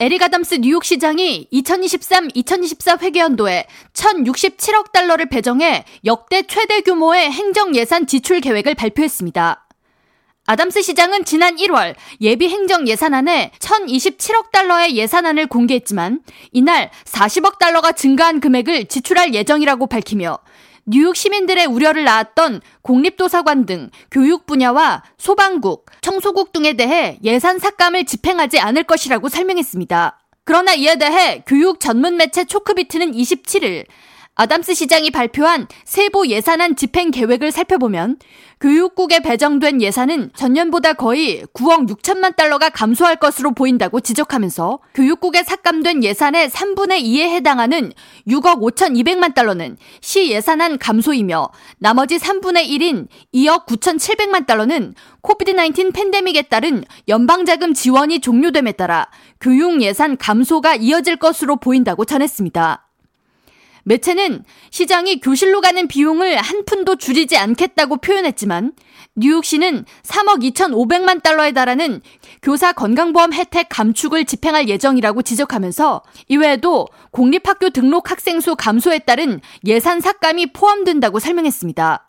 에릭 아담스 뉴욕시장이 2023-2024 회계연도에 1,067억 달러를 배정해 역대 최대 규모의 행정 예산 지출 계획을 발표했습니다. 아담스 시장은 지난 1월 예비 행정 예산안에 1,027억 달러의 예산안을 공개했지만 이날 40억 달러가 증가한 금액을 지출할 예정이라고 밝히며 뉴욕 시민들의 우려를 낳았던 공립도서관 등 교육 분야와 소방국, 청소국 등에 대해 예산 삭감을 집행하지 않을 것이라고 설명했습니다. 그러나 이에 대해 교육 전문 매체 초크비트는 27일 아담스 시장이 발표한 세부 예산안 집행 계획을 살펴보면 교육국에 배정된 예산은 전년보다 거의 9억 6천만 달러가 감소할 것으로 보인다고 지적하면서 교육국에 삭감된 예산의 3분의 2에 해당하는 6억 5천2백만 달러는 시 예산안 감소이며 나머지 3분의 1인 2억 9천7백만 달러는 코비드-19 팬데믹에 따른 연방자금 지원이 종료됨에 따라 교육 예산 감소가 이어질 것으로 보인다고 전했습니다. 매체는 시장이 교실로 가는 비용을 한 푼도 줄이지 않겠다고 표현했지만 뉴욕시는 3억 2,500만 달러에 달하는 교사 건강보험 혜택 감축을 집행할 예정이라고 지적하면서 이외에도 공립학교 등록 학생 수 감소에 따른 예산 삭감이 포함된다고 설명했습니다.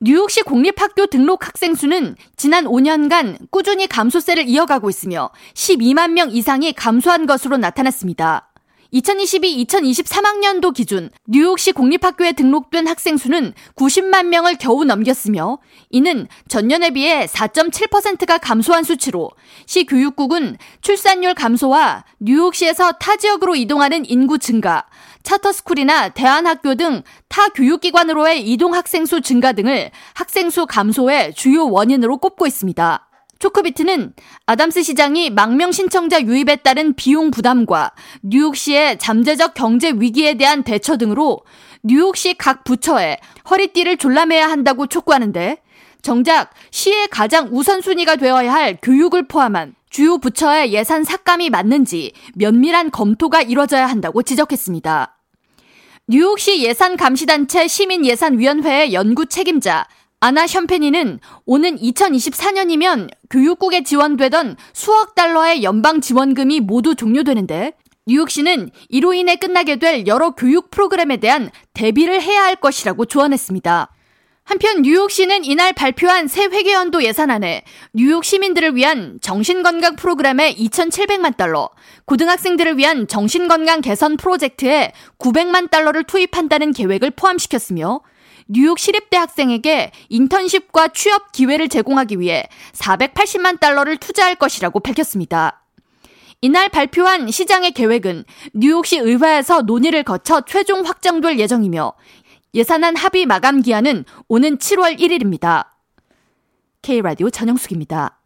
뉴욕시 공립학교 등록 학생 수는 지난 5년간 꾸준히 감소세를 이어가고 있으며 12만 명 이상이 감소한 것으로 나타났습니다. 2022-2023학년도 기준 뉴욕시 공립학교에 등록된 학생 수는 90만 명을 겨우 넘겼으며 이는 전년에 비해 4.7%가 감소한 수치로 시 교육국은 출산율 감소와 뉴욕시에서 타 지역으로 이동하는 인구 증가, 차터스쿨이나 대안학교 등 타 교육기관으로의 이동 학생 수 증가 등을 학생 수 감소의 주요 원인으로 꼽고 있습니다. 초크비트는 아담스 시장이 망명 신청자 유입에 따른 비용 부담과 뉴욕시의 잠재적 경제 위기에 대한 대처 등으로 뉴욕시 각 부처에 허리띠를 졸라매야 한다고 촉구하는데 정작 시의 가장 우선순위가 되어야 할 교육을 포함한 주요 부처의 예산 삭감이 맞는지 면밀한 검토가 이뤄져야 한다고 지적했습니다. 뉴욕시 예산감시단체 시민예산위원회의 연구 책임자 아나 샴페니는 오는 2024년이면 교육국에 지원되던 수억 달러의 연방 지원금이 모두 종료되는데 뉴욕시는 이로 인해 끝나게 될 여러 교육 프로그램에 대한 대비를 해야 할 것이라고 조언했습니다. 한편 뉴욕시는 이날 발표한 새 회계연도 예산안에 뉴욕 시민들을 위한 정신건강 프로그램에 2,700만 달러, 고등학생들을 위한 정신건강 개선 프로젝트에 900만 달러를 투입한다는 계획을 포함시켰으며 뉴욕 시립대 학생에게 인턴십과 취업 기회를 제공하기 위해 480만 달러를 투자할 것이라고 밝혔습니다. 이날 발표한 시장의 계획은 뉴욕시 의회에서 논의를 거쳐 최종 확정될 예정이며 예산안 합의 마감 기한은 오는 7월 1일입니다. K라디오 전영숙입니다.